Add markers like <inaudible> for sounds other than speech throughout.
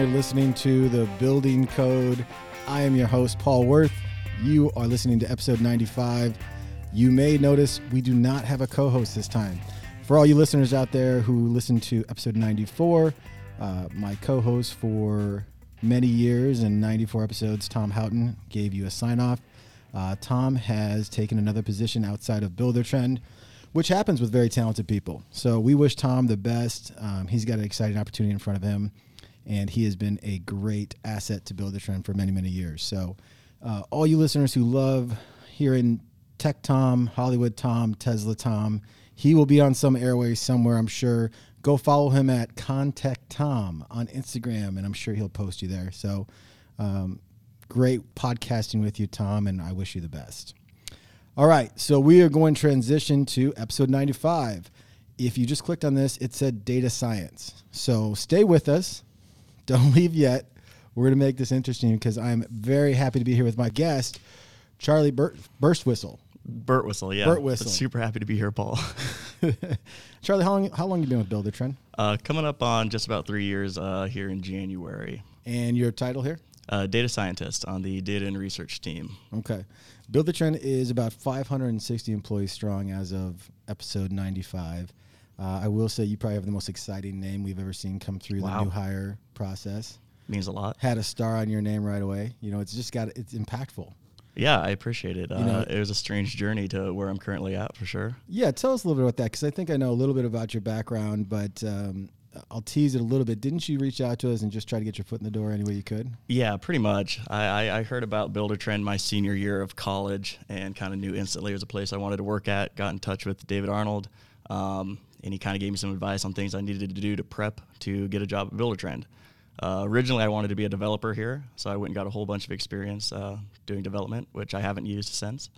You're listening to the Building Code. I am your host, Paul Worth. You are listening to episode 95. You may notice we do not have a co host this time. For all you listeners out there who listened to episode 94, uh, my co host for many years and 94 episodes, Tom Houghton, gave you a sign off. Uh, Tom has taken another position outside of Buildertrend, which happens with very talented people. So we wish Tom the best. Um, he's got an exciting opportunity in front of him, and he has been a great asset to Buildertrend for many, many years. So, uh, all you listeners who love hearing Tech Tom, Hollywood Tom, Tesla Tom, he will be on some airways somewhere, I'm sure. Go follow him at Contact Tom on Instagram, and I'm sure he'll post you there. So, um, great podcasting with you, Tom, and I wish you the best. All right, so we are going to transition to episode 95. If you just clicked on this, it said data science. So stay with us. Don't <laughs> leave yet. We're going to make this interesting because I'm very happy to be here with my guest, Charley Bur- Whistle. Burtwistle, yeah. Burtwistle. Super happy to be here, Paul. <laughs> Charley, how long how long you been with Buildertrend? Uh, coming up on just about three years uh, here in January. And your title here? Uh, data scientist on the data and research team. Okay. Buildertrend is about 560 employees strong as of episode 95. Uh, I will say you probably have the most exciting name we've ever seen come through the new hire process. Means a lot. Had a star on your name right away. You know, it's just got it's impactful. Yeah, I appreciate it. Uh, know- it was a strange journey to where I'm currently at for sure. Yeah, tell us a little bit about that because I think I know a little bit about your background, but um, I'll tease it a little bit. Didn't you reach out to us and just try to get your foot in the door any way you could? Yeah, pretty much. I, I, I heard about Buildertrend my senior year of college and kind of knew instantly it was a place I wanted to work at. Got in touch with David Arnold, um, and he kind of gave me some advice on things I needed to do to prep to get a job at Buildertrend. Uh, originally, I wanted to be a developer here, so I went and got a whole bunch of experience uh, doing development, which I haven't used since.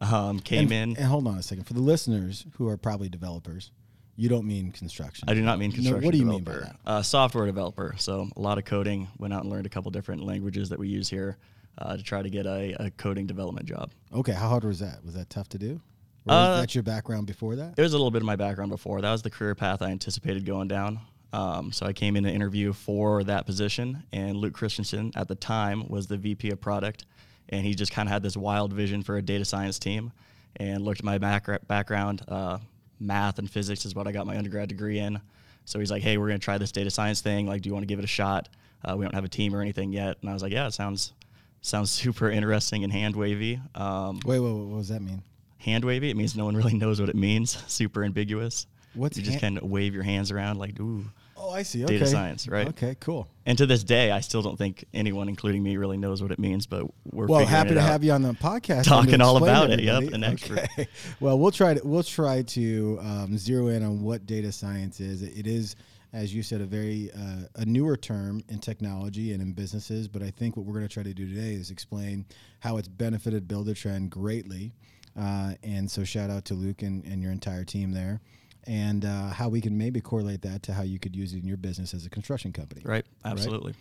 Um, came and, in. And hold on a second. For the listeners who are probably developers, you don't mean construction. I do not mean No, construction. what do you mean by that? Uh, software developer. So a lot of coding. Went out and learned a couple different languages that we use here uh, to try to get a, a coding development job. Okay, how hard was that? Was that tough to do? Or Uh, was that your background before that? It was a little bit of my background before. That was the career path I anticipated going down. Um, so I came in to interview for that position, and Luke Christensen at the time was the VP of product, and he just kind of had this wild vision for a data science team, and looked at my back- background. Uh, math and physics is what I got my undergrad degree in. So he's like, "Hey, we're gonna try this data science thing. Like, do you want to give it a shot? Uh, we don't have a team or anything yet." And I was like, "Yeah, it sounds sounds <laughs> super interesting and hand wavy." Um, Wait, wait, what does that mean? Hand wavy. It means no one really <laughs> knows what it means. Super ambiguous. What's you just hand- kind of wave your hands around like ooh. Oh, I see. Okay. Data science, right? Okay, cool. And to this day, I still don't think anyone, including me, really knows what it means. But we're Well, happy to out. have you on the podcast. Talking all about it, yep, an expert. Okay. <laughs> Well, we'll try to we'll try to um, zero in on what data science is. It it is, as you said, a very uh, a newer term in technology and in businesses. But I think what we're going to try to do today is explain how it's benefited Buildertrend greatly. Uh, and so, shout out to Luke and, and your entire team there. And uh, how we can maybe correlate that to how you could use it in your business as a construction company. Right, absolutely.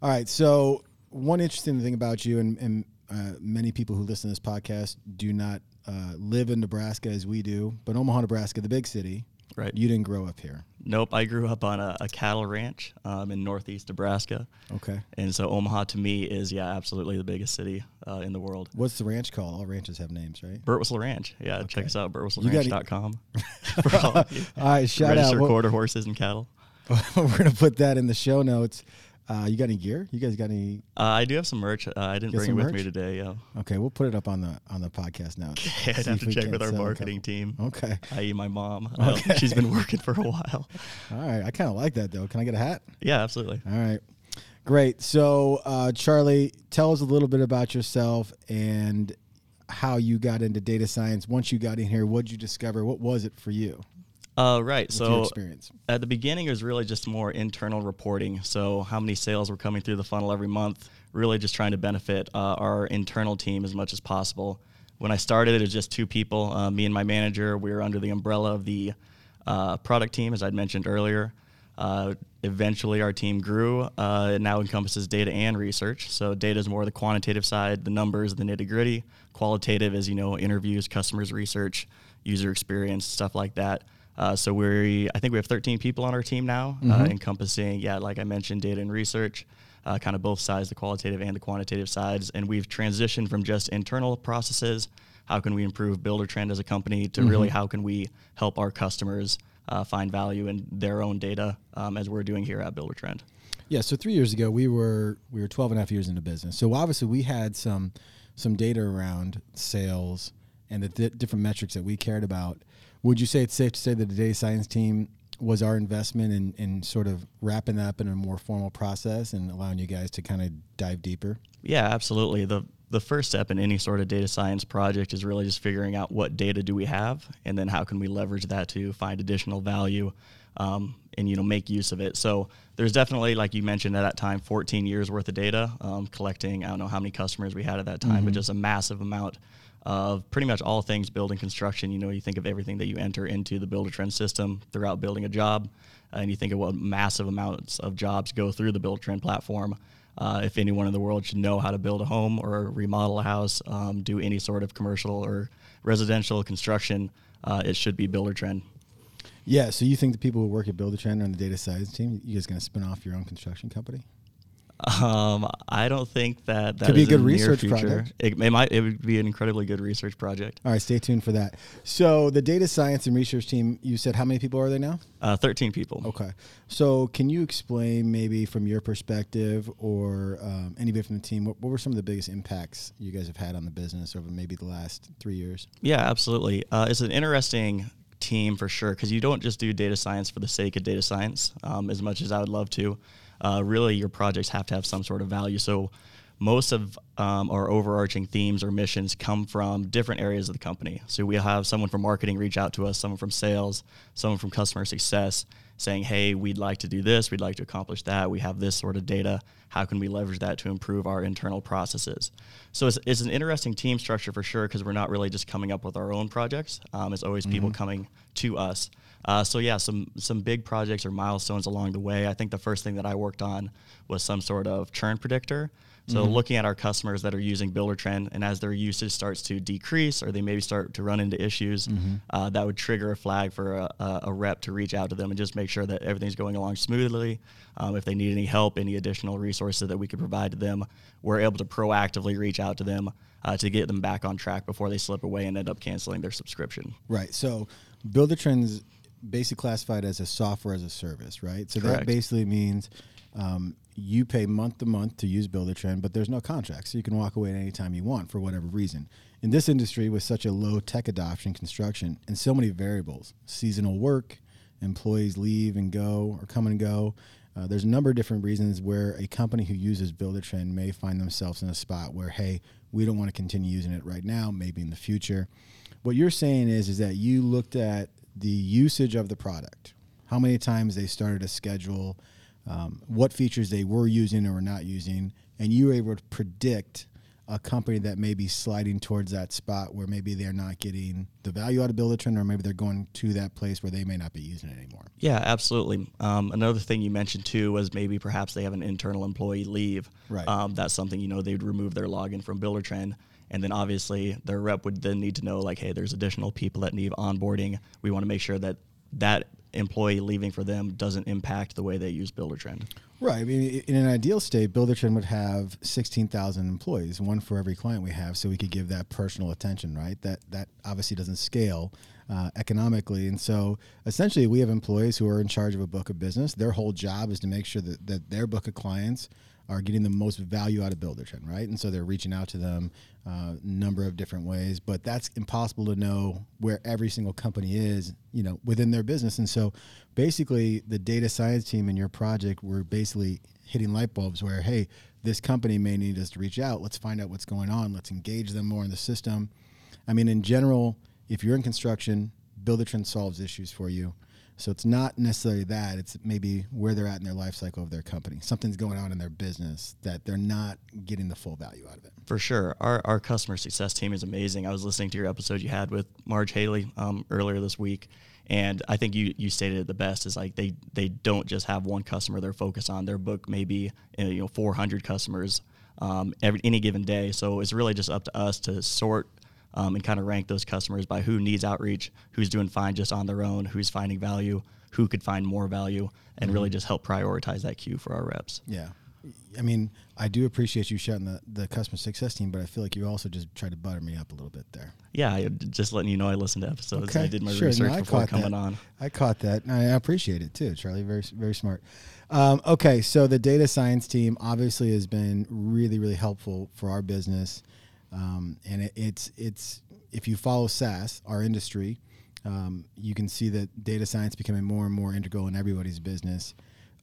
All right. So one interesting thing about you, and, and uh, many people who listen to this podcast do not uh, live in Nebraska as we do, but Omaha, Nebraska, the big city. Right. You didn't grow up here. Nope, I grew up on a, a cattle ranch um, in northeast Nebraska, Okay. and so Omaha to me is yeah, absolutely the biggest city uh, in the world. What's the ranch called? All ranches have names, right? Burtwistle Ranch. Yeah, Okay. check us out, burtwistleranch.com. <laughs> <laughs> for all. All right. Shout Register out. We'll- quarter horses and cattle. <laughs> we're gonna put that in the show notes. Uh, you got any gear? You guys got any? Uh, I do have some merch. Uh, I didn't bring it with merch? me today. Yeah. Okay, we'll put it up on the on the podcast now. <laughs> Okay, I'd have to check with our marketing team. Okay. i.e., my mom. Uh, she's been <laughs> working for a while. All right. I kind of like that though. Can I get a hat? Yeah, absolutely. All right. Great. So, uh, Charley, tell us a little bit about yourself and how you got into data science. Once you got in here, what did you discover? What was it for you? Uh, right. So experience? at the beginning, it was really just more internal reporting. So how many sales were coming through the funnel every month? Really, just trying to benefit uh, our internal team as much as possible. When I started, it was just two people, uh, me and my manager. We were under the umbrella of the uh, product team, as I'd mentioned earlier. Uh, eventually, our team grew. Uh, it now encompasses data and research. So, data is more the quantitative side, the numbers, the nitty gritty. Qualitative is, you know, interviews, customers research, user experience, stuff like that. Uh, so we, I think we have 13 people on our team now, uh, Mm-hmm. encompassing, yeah, like I mentioned, data and research, uh, kind of both sides, the qualitative and the quantitative sides. And we've transitioned from just internal processes. How can we improve Buildertrend as a company to really Mm-hmm. how can we help our customers uh, find value in their own data um, as we're doing here at Buildertrend. Yeah, so three years ago we were we were 12 and a half years into business. So obviously we had some some data around sales and the di- different metrics that we cared about. Would you say it's safe to say that the data science team was our investment in, in sort of wrapping that up in a more formal process and allowing you guys to kind of dive deeper? Yeah, absolutely. The the first step in any sort of data science project is really just figuring out what data do we have, and then how can we leverage that to find additional value, um, and you know make use of it. So there's definitely, like you mentioned at that time, 14 years worth of data, um, collecting. I don't know how many customers we had at that time, but just a massive amount of pretty much all things building construction. You know, you think of everything that you enter into the Buildertrend system throughout building a job, and you think of what massive amounts of jobs go through the Buildertrend platform. Uh, if anyone in the world should know how to build a home or remodel a house, um, do any sort of commercial or residential construction, uh, it should be Buildertrend. Yeah, so you think the people who work at Buildertrend on the data science team, you guys going to spin off your own construction company? Um, I don't think that that Could be a good research project. It, it might. It would be an incredibly good research project. All right, stay tuned for that. So the data science and research team, you said how many people are there now? Uh, Thirteen people. Okay. So, can you explain maybe from your perspective or um, anybody from the team, what, what were some of the biggest impacts you guys have had on the business over maybe the last three years? Yeah, absolutely. Uh, it's an interesting team for sure because you don't just do data science for the sake of data science. Um, as much as I would love to, uh, really your projects have to have some sort of value. So most of um, our overarching themes or missions come from different areas of the company. So we have someone from marketing reach out to us, someone from sales, someone from customer success saying, hey, we'd like to do this, we'd like to accomplish that, we have this sort of data. How can we leverage that to improve our internal processes? So it's, it's an interesting team structure for sure because we're not really just coming up with our own projects. Um, it's always people coming to us. Uh, so yeah, some some big projects or milestones along the way. I think the first thing that I worked on was some sort of churn predictor. So looking at our customers that are using Buildertrend, and as their usage starts to decrease, or they maybe start to run into issues, uh, that would trigger a flag for a, a, a rep to reach out to them and just make sure that everything's going along smoothly. Um, if they need any help, any additional resources that we could provide to them, we're able to proactively reach out to them uh, to get them back on track before they slip away and end up canceling their subscription. Right. So, Buildertrend's basically classified as a software as a service, right? So that basically means um, you pay month to month to use Buildertrend, but there's no contract, so you can walk away at any time you want for whatever reason. In this industry, with such a low tech adoption, construction, and so many variables, seasonal work, employees leave and go or come and go. Uh, there's a number of different reasons where a company who uses Buildertrend may find themselves in a spot where, hey, we don't want to continue using it right now, maybe in the future. What you're saying is, is that you looked at the usage of the product, how many times they started a schedule, um, what features they were using or were not using, and you were able to predict a company that may be sliding towards that spot where maybe they're not getting the value out of Trend, or maybe they're going to that place where they may not be using it anymore. Yeah, absolutely. Um, another thing you mentioned too was maybe perhaps they have an internal employee leave. Right. Um, that's something you know they'd remove their login from Buildertrend, and then obviously their rep would then need to know like, hey, there's additional people that need onboarding. We want to make sure that that employee leaving for them doesn't impact the way they use Buildertrend. Right. I mean, in an ideal state, Buildertrend would have sixteen thousand employees, one for every client we have, so we could give that personal attention. Right. That that obviously doesn't scale uh, economically, and so essentially, we have employees who are in charge of a book of business. Their whole job is to make sure that that their book of clients are getting the most value out of Buildertrend. Right. And so they're reaching out to them a uh, number of different ways, but that's impossible to know where every single company is, you know, within their business. And so basically the data science team in your project were basically hitting light bulbs where, hey, this company may need us to reach out. Let's find out what's going on. Let's engage them more in the system. I mean, in general, if you're in construction, Buildertrend solves issues for you. So it's not necessarily that; it's maybe where they're at in their life cycle of their company. Something's going on in their business that they're not getting the full value out of it. For sure. Our, our customer success team is amazing. I was listening to your episode you had with Marge Haley um, earlier this week. And I think you, you stated it the best is like they, they don't just have one customer they're focused on. Their book maybe you know 400 customers um, every any given day. So it's really just up to us to sort um, and kind of rank those customers by who needs outreach, who's doing fine just on their own, who's finding value, who could find more value, and mm-hmm. really just help prioritize that queue for our reps. Yeah. I mean, I do appreciate you shouting the, the customer success team, but I feel like you also just tried to butter me up a little bit there. Yeah, just letting you know I listened to episodes. Okay. I did my sure. research no, before coming that. on. I caught that. I appreciate it too, Charley. Very, very smart. Um, okay, so the data science team obviously has been really, really helpful for our business, um, and it, it's it's if you follow SaaS, our industry, um, you can see that data science becoming more and more integral in everybody's business.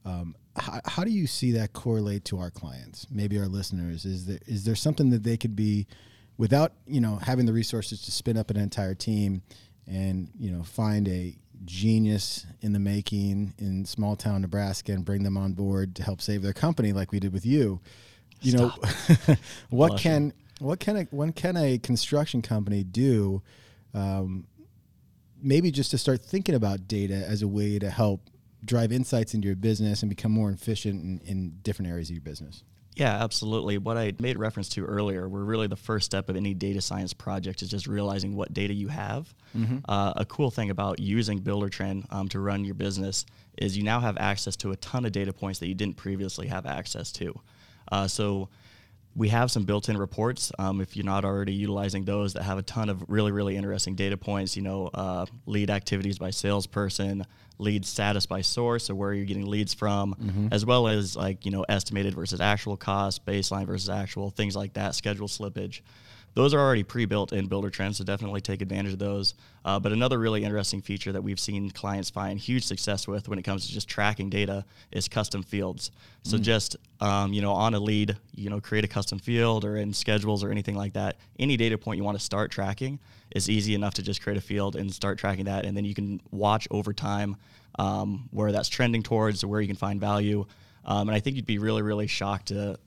Um, how, how, do you see that correlate to our clients, maybe our listeners? Is there is there something that they could be, without you know having the resources to spin up an entire team, and you know find a genius in the making in small town Nebraska and bring them on board to help save their company, like we did with you? You Stop. know, <laughs> what Blushing. can what can a what can a construction company do? Um, maybe just to start thinking about data as a way to help drive insights into your business and become more efficient in, in different areas of your business. Yeah, absolutely. What I made reference to earlier, were really the first step of any data science project is just realizing what data you have. Mm-hmm. Uh, a cool thing about using Buildertrend um, to run your business is you now have access to a ton of data points that you didn't previously have access to. Uh, so we have some built-in reports um, if you're not already utilizing those that have a ton of really really interesting data points you know uh, lead activities by salesperson lead status by source so where you're getting leads from mm-hmm. as well as like you know estimated versus actual cost baseline versus actual things like that schedule slippage those are already pre-built in Buildertrends, so definitely take advantage of those. Uh, but another really interesting feature that we've seen clients find huge success with when it comes to just tracking data is custom fields. So mm. just um, you know on a lead you know create a custom field or in schedules or anything like that any data point you want to start tracking is easy enough to just create a field and start tracking that and then you can watch over time um, where that's trending towards or where you can find value. Um, and i think you'd be really really shocked to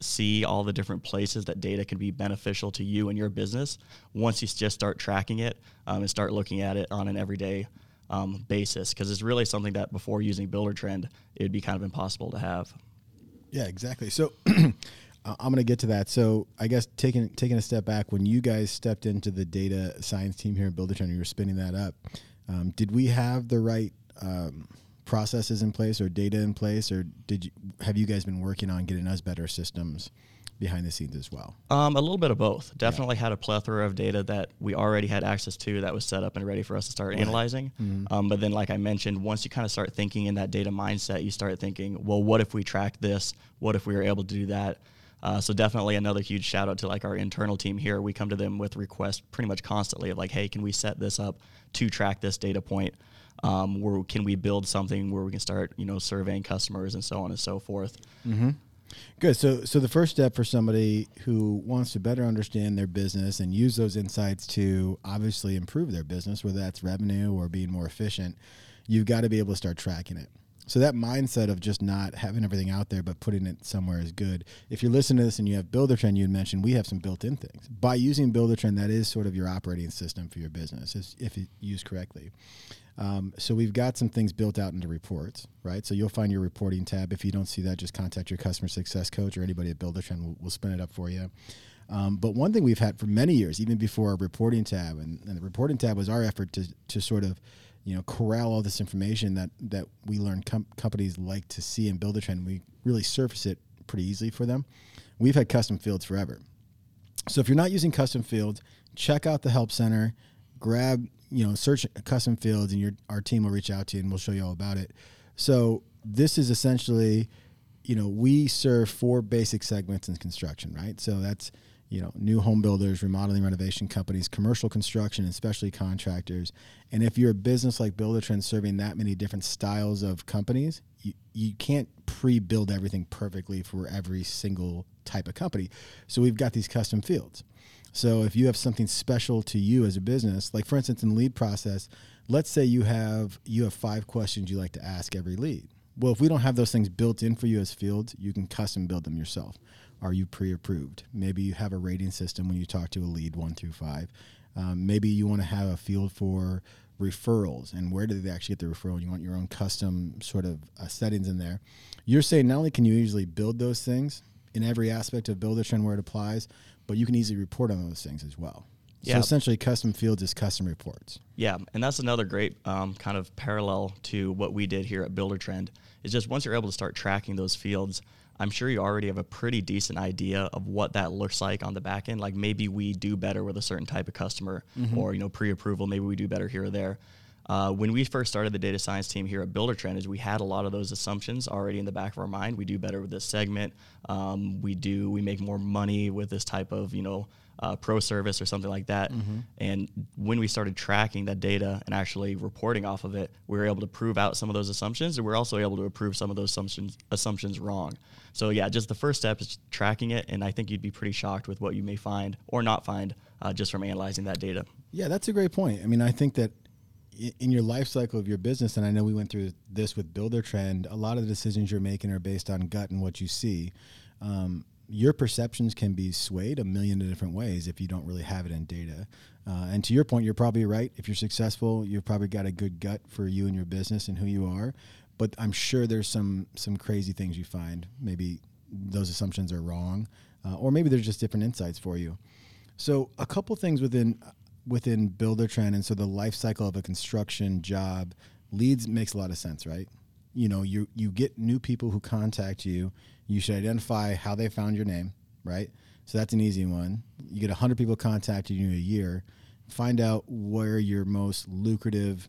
see all the different places that data can be beneficial to you and your business once you just start tracking it um, and start looking at it on an everyday um, basis because it's really something that before using Buildertrend it would be kind of impossible to have. Yeah exactly. So <clears throat> i'm going to get to that. So i guess taking taking a step back when you guys stepped into the data science team here in Buildertrend you were spinning that up um, did we have the right um, processes in place or data in place, or did you have you guys been working on getting us better systems behind the scenes as well? Um, a little bit of both. Definitely yeah. had a plethora of data that we already had access to that was set up and ready for us to start right. analyzing. Mm-hmm. Um, but then, like I mentioned, once you kind of start thinking in that data mindset, you start thinking, well, what if we track this? What if we were able to do that? Uh, so definitely another huge shout out to like our internal team here. We come to them with requests pretty much constantly of like, hey, can we set this up to track this data point? Um, where can we build something where we can start you know surveying customers and so on and so forth mm-hmm. good so so the first step for somebody who wants to better understand their business and use those insights to obviously improve their business whether that's revenue or being more efficient you've got to be able to start tracking it so that mindset of just not having everything out there but putting it somewhere is good. If you're listening to this and you have Buildertrend, you had mentioned we have some built-in things. By using Buildertrend, that is sort of your operating system for your business, if used correctly. Um, so we've got some things built out into reports, right? So you'll find your reporting tab. If you don't see that, just contact your customer success coach or anybody at Buildertrend. We'll, we'll spin it up for you. Um, but one thing we've had for many years, even before our reporting tab, and, and, the reporting tab was our effort to, to sort of, you know, corral all this information that that we learn com- companies like to see and Buildertrend. We really surface it pretty easily for them. We've had custom fields forever. So if you're not using custom fields, check out the help center grab you know search custom fields and your our team will reach out to you and we'll show you all about it. So this is essentially you know we serve four basic segments in construction right? So that's you know new home builders remodeling renovation companies commercial construction and especially contractors. And if you're a business like buildertrend serving that many different styles of companies you, you can't pre-build everything perfectly for every single type of company. So we've got these custom fields so if you have something special to you as a business, like for instance in lead process, let's say you have you have five questions you like to ask every lead. Well, if we don't have those things built in for you as fields, you can custom build them yourself. Are you pre-approved? Maybe you have a rating system when you talk to a lead one through five. Um, maybe you want to have a field for referrals and where do they actually get the referral? And you want your own custom sort of uh, settings in there. You're saying not only can you usually build those things in every aspect of Buildertrend where it applies, but you can easily report on those things as well. Yeah. So essentially, custom fields is custom reports. Yeah, and that's another great um, kind of parallel to what we did here at Buildertrend. Is just once you're able to start tracking those fields, I'm sure you already have a pretty decent idea of what that looks like on the back end. Like maybe we do better with a certain type of customer, or you know pre-approval. Maybe we do better here or there. Uh, when we first started the data science team here at Buildertrend, is we had a lot of those assumptions already in the back of our mind. We do better with this segment. Um, we do we make more money with this type of you know uh, pro service or something like that. And when we started tracking that data and actually reporting off of it, we were able to prove out some of those assumptions, and we're also able to prove some of those assumptions assumptions wrong. So yeah, just the first step is tracking it, and I think you'd be pretty shocked with what you may find or not find uh, just from analyzing that data. Yeah, that's a great point. I mean, I think that in your life cycle of your business, and I know we went through this with Buildertrend, a lot of the decisions you're making are based on gut and what you see. Um, your perceptions can be swayed a million different ways if you don't really have it in data. Uh, and to your point, you're probably right. If you're successful, you've probably got a good gut for you and your business and who you are. But I'm sure there's some some crazy things you find. Maybe those assumptions are wrong, uh, or maybe there's just different insights for you. So a couple things within within Buildertrend, and so the life cycle of a construction job leads makes a lot of sense, right? You know, you you get new people who contact you. You should identify how they found your name, right? So that's an easy one. You get hundred people contacting you in a year. Find out where your most lucrative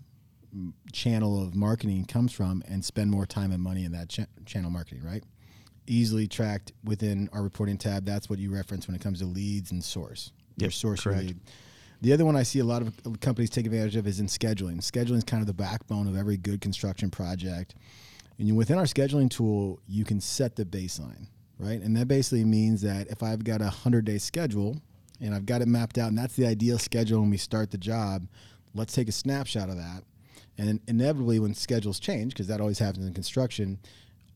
mm, channel of marketing comes from, and spend more time and money in that cha- channel marketing, right? Easily tracked within our reporting tab. That's what you reference when it comes to leads and source. Your Yep, source your lead. The other one I see a lot of companies take advantage of is in scheduling. Scheduling is kind of the backbone of every good construction project. And within our scheduling tool, you can set the baseline, right? And that basically means that if I've got a 100 day schedule and I've got it mapped out, and that's the ideal schedule when we start the job, let's take a snapshot of that. And inevitably, when schedules change, because that always happens in construction,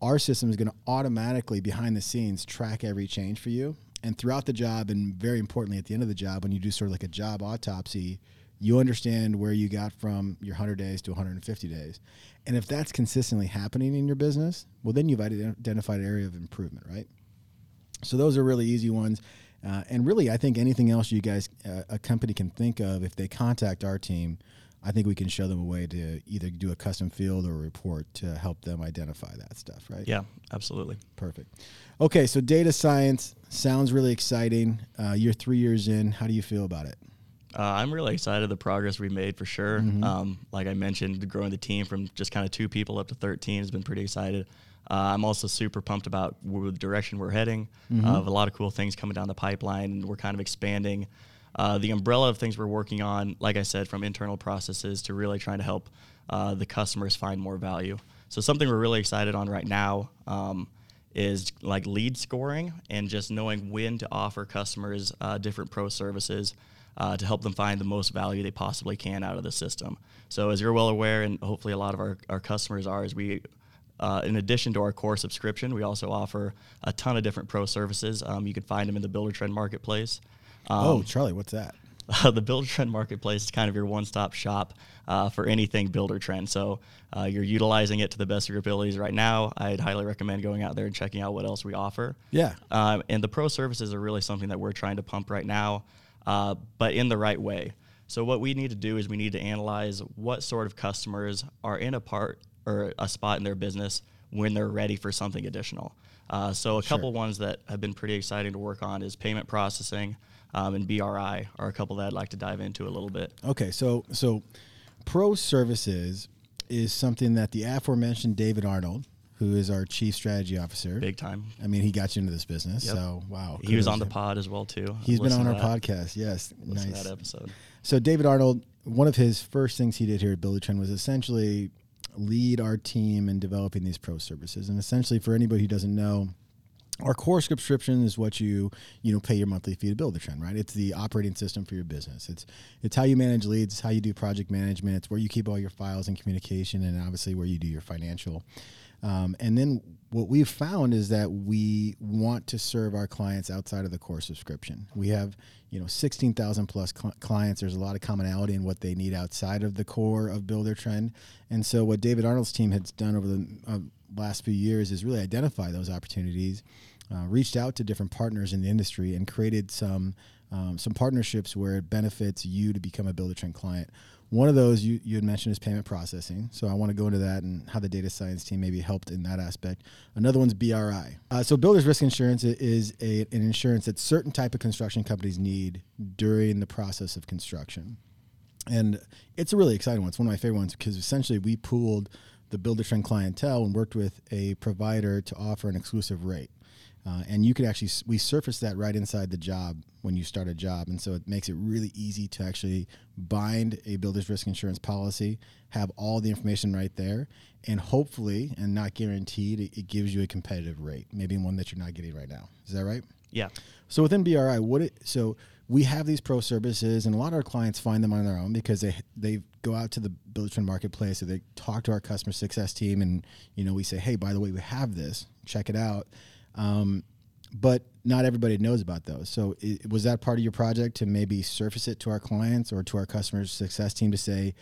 our system is going to automatically behind the scenes track every change for you. And throughout the job, and very importantly at the end of the job, when you do sort of like a job autopsy, you understand where you got from your 100 days to 150 days. And if that's consistently happening in your business, well, then you've identified an area of improvement, right? So those are really easy ones. Uh, and really, I think anything else you guys, uh, a company can think of, if they contact our team, I think we can show them a way to either do a custom field or a report to help them identify that stuff, right? Yeah, absolutely. Perfect. Okay, so data science sounds really exciting. Uh, you're three years in. How do you feel about it? Uh, I'm really excited the progress we made for sure. Um, like I mentioned, growing the team from just kind of two people up to 13 has been pretty excited. Uh, I'm also super pumped about the direction we're heading. Uh, of a lot of cool things coming down the pipeline, and we're kind of expanding uh, the umbrella of things we're working on. Like I said, from internal processes to really trying to help uh, the customers find more value. So something we're really excited on right now. Um, is like lead scoring and just knowing when to offer customers uh, different pro services uh, to help them find the most value they possibly can out of the system. So, as you're well aware, and hopefully a lot of our, our customers are, is we, uh, in addition to our core subscription, we also offer a ton of different pro services. Um, you can find them in the Buildertrend Marketplace. Um, oh, Charley, what's that? <laughs> the Buildertrend Marketplace is kind of your one-stop shop uh, for anything Buildertrend. So uh, you're utilizing it to the best of your abilities right now. I'd highly recommend going out there and checking out what else we offer. Yeah. Um, and the pro services are really something that we're trying to pump right now, uh, but in the right way. So what we need to do is we need to analyze what sort of customers are in a part or a spot in their business when they're ready for something additional. Uh, so a couple ones that have been pretty exciting to work on is payment processing um, and BRI are a couple that I'd like to dive into a little bit. Okay, so so pro services is something that the aforementioned David Arnold, who is our chief strategy officer, Big time. I mean, he got you into this business, Yep. so wow. He was on the pod as well too. He's been on our that. podcast. Yes, Listen nice. that episode. So David Arnold, one of his first things he did here at Buildertrend was essentially lead our team in developing these pro services. And essentially, for anybody who doesn't know, our core subscription is what you you know pay your monthly fee to Buildertrend, right? It's the operating system for your business. It's it's how you manage leads, how you do project management. It's where you keep all your files and communication, and obviously where you do your financial. Um, and then what we've found is that we want to serve our clients outside of the core subscription. We have, you know, 16,000 plus cl- clients. There's a lot of commonality in what they need outside of the core of Buildertrend. And so what David Arnold's team has done over the uh, last few years is really identify those opportunities, uh, reached out to different partners in the industry and created some um, some partnerships where it benefits you to become a Buildertrend client. One of those you, you had mentioned is payment processing. So I want to go into that and how the data science team maybe helped in that aspect. Another one's BRI. Uh, so Builders Risk Insurance is a, an insurance that certain type of construction companies need during the process of construction. And it's a really exciting one. It's one of my favorite ones because essentially we pooled the Buildertrend clientele and worked with a provider to offer an exclusive rate. Uh, and you could actually we surface that right inside the job when you start a job. And so it makes it really easy to actually bind a builder's risk insurance policy have all the information right there and hopefully and not guaranteed it, it gives you a competitive rate maybe one that you're not getting right now. Is that right? Yeah. So within bri what it so we have these pro services and a lot of our clients find them on their own because they they go out to the Buildertrend marketplace or they talk to our customer success team and you know we say hey by the way we have this check it out um, but not everybody knows about those. So, it, was that part of your project to maybe surface it to our clients or to our customer success team to say,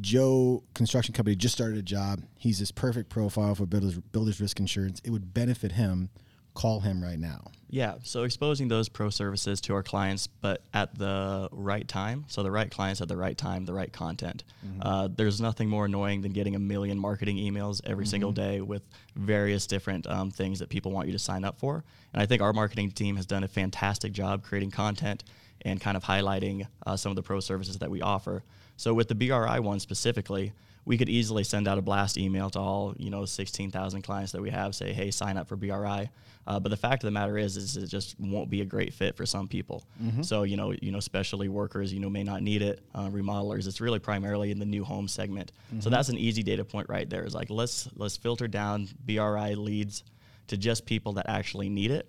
Joe Construction Company just started a job. He's this perfect profile for builders, builders risk insurance. It would benefit him call him right now. Yeah, so exposing those pro services to our clients, but at the right time. So the right clients at the right time, the right content. Mm-hmm. Uh, there's nothing more annoying than getting a million marketing emails every mm-hmm. single day with various different um, things that people want you to sign up for. And I think our marketing team has done a fantastic job creating content and kind of highlighting uh, some of the pro services that we offer. So with the BRI one specifically, we could easily send out a blast email to all you know 16,000 clients that we have, say, hey, sign up for BRI. Uh, but the fact of the matter is, is it just won't be a great fit for some people. Mm-hmm. So you know, you know, especially workers, you know, may not need it. Uh, remodelers, it's really primarily in the new home segment. Mm-hmm. So that's an easy data point right there. Is like let's let's filter down BRI leads to just people that actually need it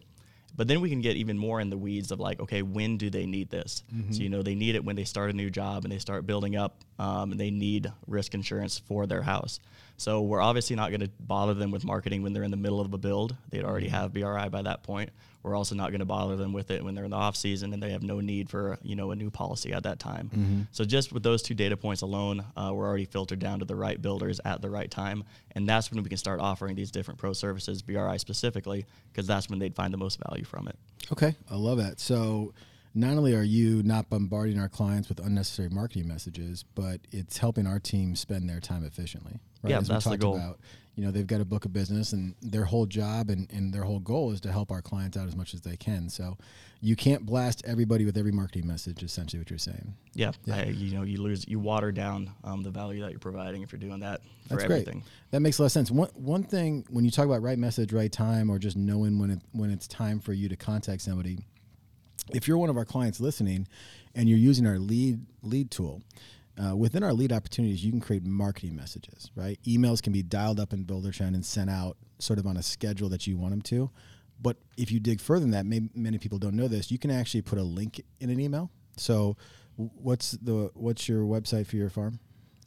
but then we can get even more in the weeds of like, okay, when do they need this? Mm-hmm. So, you know, they need it when they start a new job and they start building up um, and they need risk insurance for their house. So we're obviously not going to bother them with marketing when they're in the middle of a build. They'd already mm-hmm. have BRI by that point. We're also not going to bother them with it when they're in the off season and they have no need for you know a new policy at that time. Mm-hmm. So just with those two data points alone, uh, we're already filtered down to the right builders at the right time, and that's when we can start offering these different pro services, BRI specifically, because that's when they'd find the most value from it. Okay, I love that. So not only are you not bombarding our clients with unnecessary marketing messages, but it's helping our team spend their time efficiently. Right? Yeah, As that's the goal. About, you know, they've got a book of business, and their whole job and, and their whole goal is to help our clients out as much as they can. So, you can't blast everybody with every marketing message. Essentially, what you're saying. Yeah, yeah. I, you know, you lose, you water down um, the value that you're providing if you're doing that for That's everything. Great. That makes a lot of sense. One one thing when you talk about right message, right time, or just knowing when it when it's time for you to contact somebody if you're one of our clients listening and you're using our lead lead tool, uh, within our lead opportunities, you can create marketing messages, right? Emails can be dialed up in Buildertrend and sent out sort of on a schedule that you want them to. But if you dig further than that, may, many people don't know this. You can actually put a link in an email. So, what's the what's your website for your farm?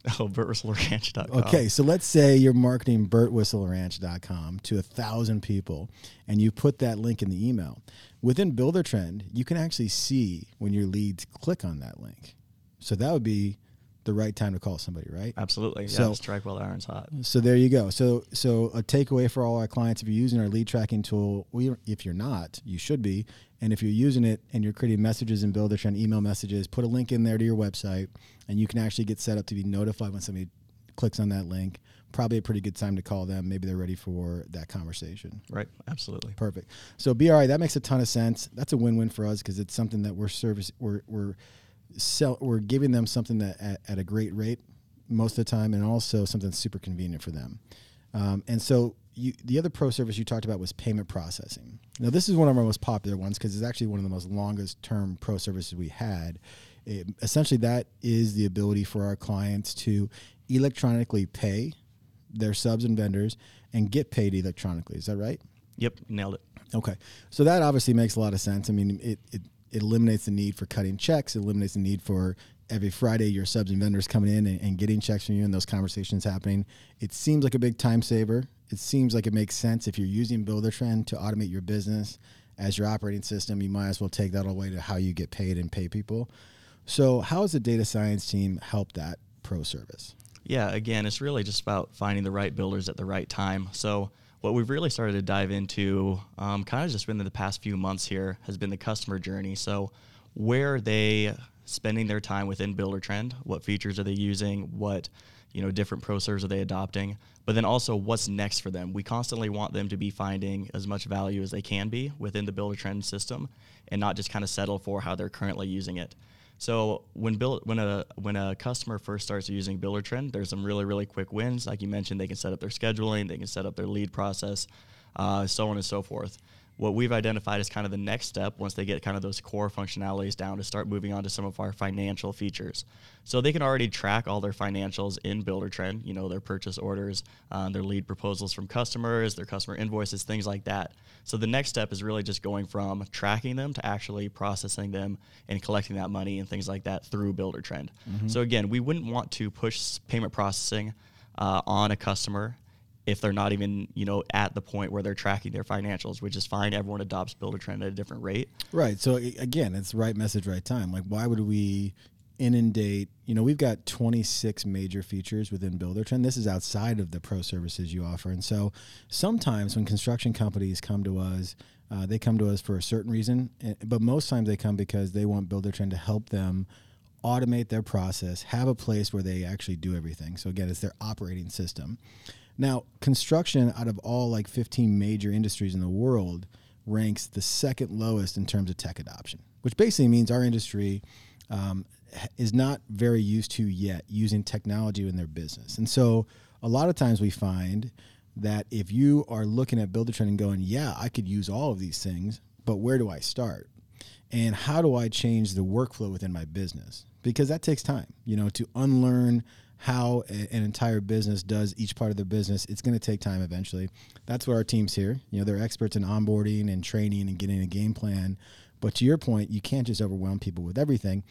<laughs> Oh, BurtwistleRanch.com. Okay, so let's say you're marketing BurtwistleRanch.com to a thousand people, and you put that link in the email. Within Buildertrend, you can actually see when your leads click on that link. So that would be the right time to call somebody, right? Absolutely. Yeah, so, strike while the iron's hot. So there you go. So so a takeaway for all our clients: if you're using our lead tracking tool, we, if you're not, you should be. And if you're using it and you're creating messages and in Buildertrend, email messages, put a link in there to your website, and you can actually get set up to be notified when somebody clicks on that link. Probably a pretty good time to call them. Maybe they're ready for that conversation. Right. Absolutely. Perfect. So BRI, that makes a ton of sense. That's a win-win for us because it's something that we're service we're we're sell we're giving them something that at, at, a great rate most of the time, and also something super convenient for them. Um, and so you, the other pro service you talked about was payment processing. Now this is one of our most popular ones because it's actually one of the most longest term pro services we had. It, essentially, that is the ability for our clients to electronically pay their subs and vendors and get paid electronically. Is that right? Yep, nailed it. Okay, so that obviously makes a lot of sense. I mean, it, it it eliminates the need for cutting checks. It eliminates the need for every Friday your subs and vendors coming in and, and, getting checks from you and those conversations happening. It seems like a big time saver. It seems like it makes sense if you're using Buildertrend to automate your business as your operating system. You might as well take that all the way to how you get paid and pay people. So, how has the data science team helped that pro service? Yeah, again, it's really just about finding the right builders at the right time. So what we've really started to dive into, um, kind of just within the past few months here, has been the customer journey. So, where are they spending their time within Buildertrend? What features are they using? What you know different pro serves are they adopting? But then also, what's next for them? We constantly want them to be finding as much value as they can be within the Buildertrend system, and not just kind of settle for how they're currently using it. So when build when a when a customer first starts using Buildertrend, there's some really really quick wins. Like you mentioned, they can set up their scheduling, they can set up their lead process, uh, so on and so forth what we've identified as kind of the next step once they get kind of those core functionalities down to start moving on to some of our financial features. So they can already track all their financials in Buildertrend, you know, their purchase orders, uh, their lead proposals from customers, their customer invoices, things like that. So the next step is really just going from tracking them to actually processing them and collecting that money and things like that through Buildertrend. Mm-hmm. So again, we wouldn't want to push payment processing uh, on a customer if they're not even you know at the point where they're tracking their financials which is fine. Everyone adopts Buildertrend at a different rate. Right. So again it's right message right time. Like why would we inundate you know we've got 26 major features within Buildertrend. This is outside of the pro services you offer. And so sometimes when construction companies come to us uh, they come to us for a certain reason eh, but most times they come because they want Buildertrend to help them automate their process have a place where they actually do everything. So again it's their operating system now, construction out of all like 15 major industries in the world ranks the second lowest in terms of tech adoption, which basically means our industry um, is not very used to yet using technology in their business. And so a lot of times we find that if you are looking at Buildertrend and going, yeah, I could use all of these things, but where do I start? And how do I change the workflow within my business? Because that takes time, you know, to unlearn how an entire business does each part of the business, it's going to take time eventually. That's where our team's here. You know, they're experts in onboarding and training and getting a game plan. But to your point, you can't just overwhelm people with everything.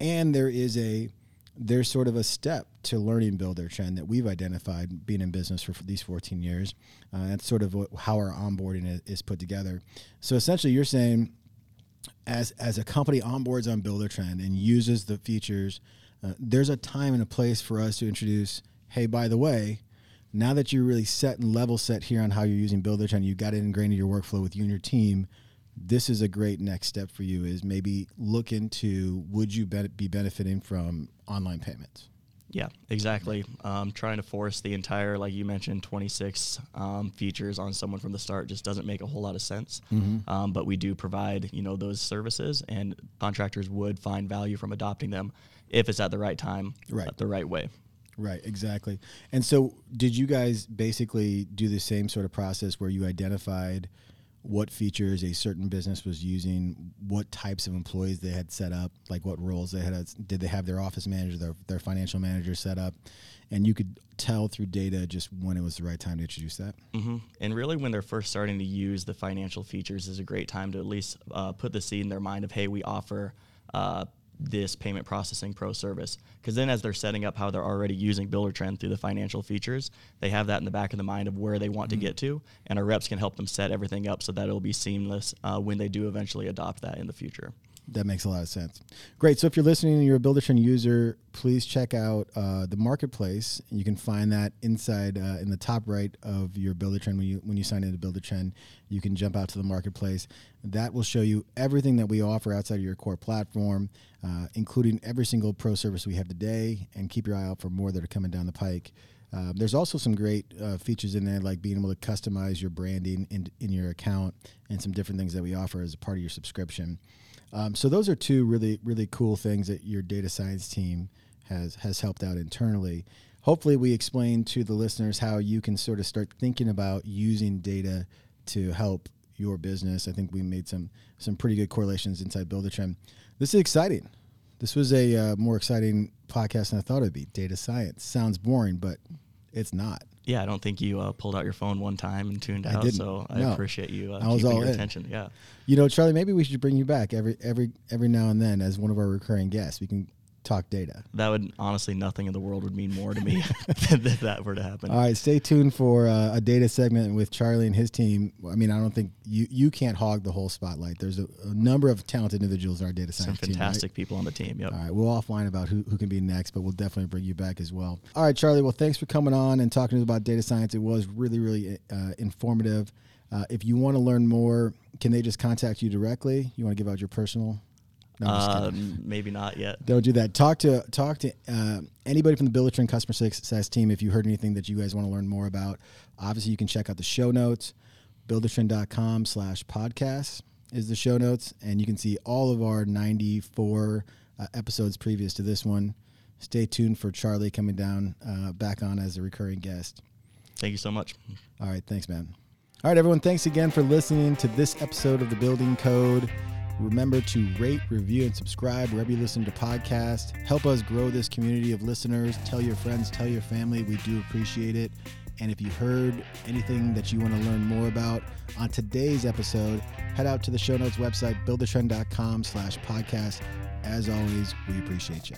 And there is a there's sort of a step to learning Buildertrend that we've identified being in business for, these 14 years. Uh, that's sort of what, how our onboarding is put together. So essentially, you're saying as as a company onboards on Buildertrend and uses the features uh, there's a time and a place for us to introduce, hey, by the way, now that you're really set and level set here on how you're using Buildertrend, you've got it ingrained in your workflow with you and your team. This is a great next step for you. Is maybe look into would you be benefiting from online payments? Yeah, exactly. Um, trying to force the entire, like you mentioned, 26 um, features on someone from the start just doesn't make a whole lot of sense. Mm-hmm. Um, but we do provide, you know, those services, and contractors would find value from adopting them if it's at the right time, right, the right way. Right, exactly. And so, did you guys basically do the same sort of process where you identified? what features a certain business was using, what types of employees they had set up, like what roles they had. Did they have their office manager, their, their financial manager set up? And you could tell through data just when it was the right time to introduce that. Mm-hmm. And really, when they're first starting to use the financial features, is a great time to at least uh, put the seed in their mind of, hey, we offer uh, this payment processing pro service because then as they're setting up how they're already using Buildertrend through the financial features they have that in the back of the mind of where they want mm-hmm. to get to and our reps can help them set everything up so that it'll be seamless uh, when they do eventually adopt that in the future that makes a lot of sense. Great. So if you're listening and you're a Buildertrend user, please check out uh, the marketplace. You can find that inside uh, in the top right of your Buildertrend when you when you sign into Buildertrend. You can jump out to the marketplace. That will show you everything that we offer outside of your core platform, uh, including every single pro service we have today. And keep your eye out for more that are coming down the pike. Um, there's also some great uh, features in there, like being able to customize your branding in, in your account and some different things that we offer as a part of your subscription. Um, so those are two really really cool things that your data science team has has helped out internally. Hopefully, we explain to the listeners how you can sort of start thinking about using data to help your business. I think we made some some pretty good correlations inside Buildertrend. This is exciting. This was a uh, more exciting podcast than I thought it'd be. Data science sounds boring, but it's not. Yeah, I don't think you uh, pulled out your phone one time and tuned out. So I no. appreciate you uh, I was keeping all your in. attention. Yeah. You know, Charley, maybe we should bring you back every every every now and then as one of our recurring guests. We can talk data. That would honestly nothing in the world would mean more to me <laughs> if that were to happen. All right, stay tuned for uh, a data segment with Charley and his team. I mean, I don't think you you can't hog the whole spotlight. There's a, a number of talented individuals in our data science Some team. fantastic right? people on the team. Yep. All right, we'll offline about who, who can be next, but we'll definitely bring you back as well. All right, Charley. Well, thanks for coming on and talking to us about data science. It was really, really uh, informative. Uh, if you want to learn more, can they just contact you directly? You want to give out your personal? No, I'm just kidding. Um, maybe not yet. Don't do that. Talk to talk to uh, anybody from the Buildertrend customer success team if you heard anything that you guys want to learn more about. Obviously, you can check out the show notes. Buildertrend.com slash podcast is the show notes, and you can see all of our 94 uh, episodes previous to this one. Stay tuned for Charley coming down uh, back on as a recurring guest. Thank you so much. All right, thanks, man. All right, everyone, thanks again for listening to this episode of The Building Code. Remember to rate, review, and subscribe wherever you listen to podcasts. Help us grow this community of listeners. Tell your friends, tell your family. We do appreciate it. And if you heard anything that you want to learn more about on today's episode, head out to the show notes website, buildertrend.com slash podcast. As always, we appreciate you.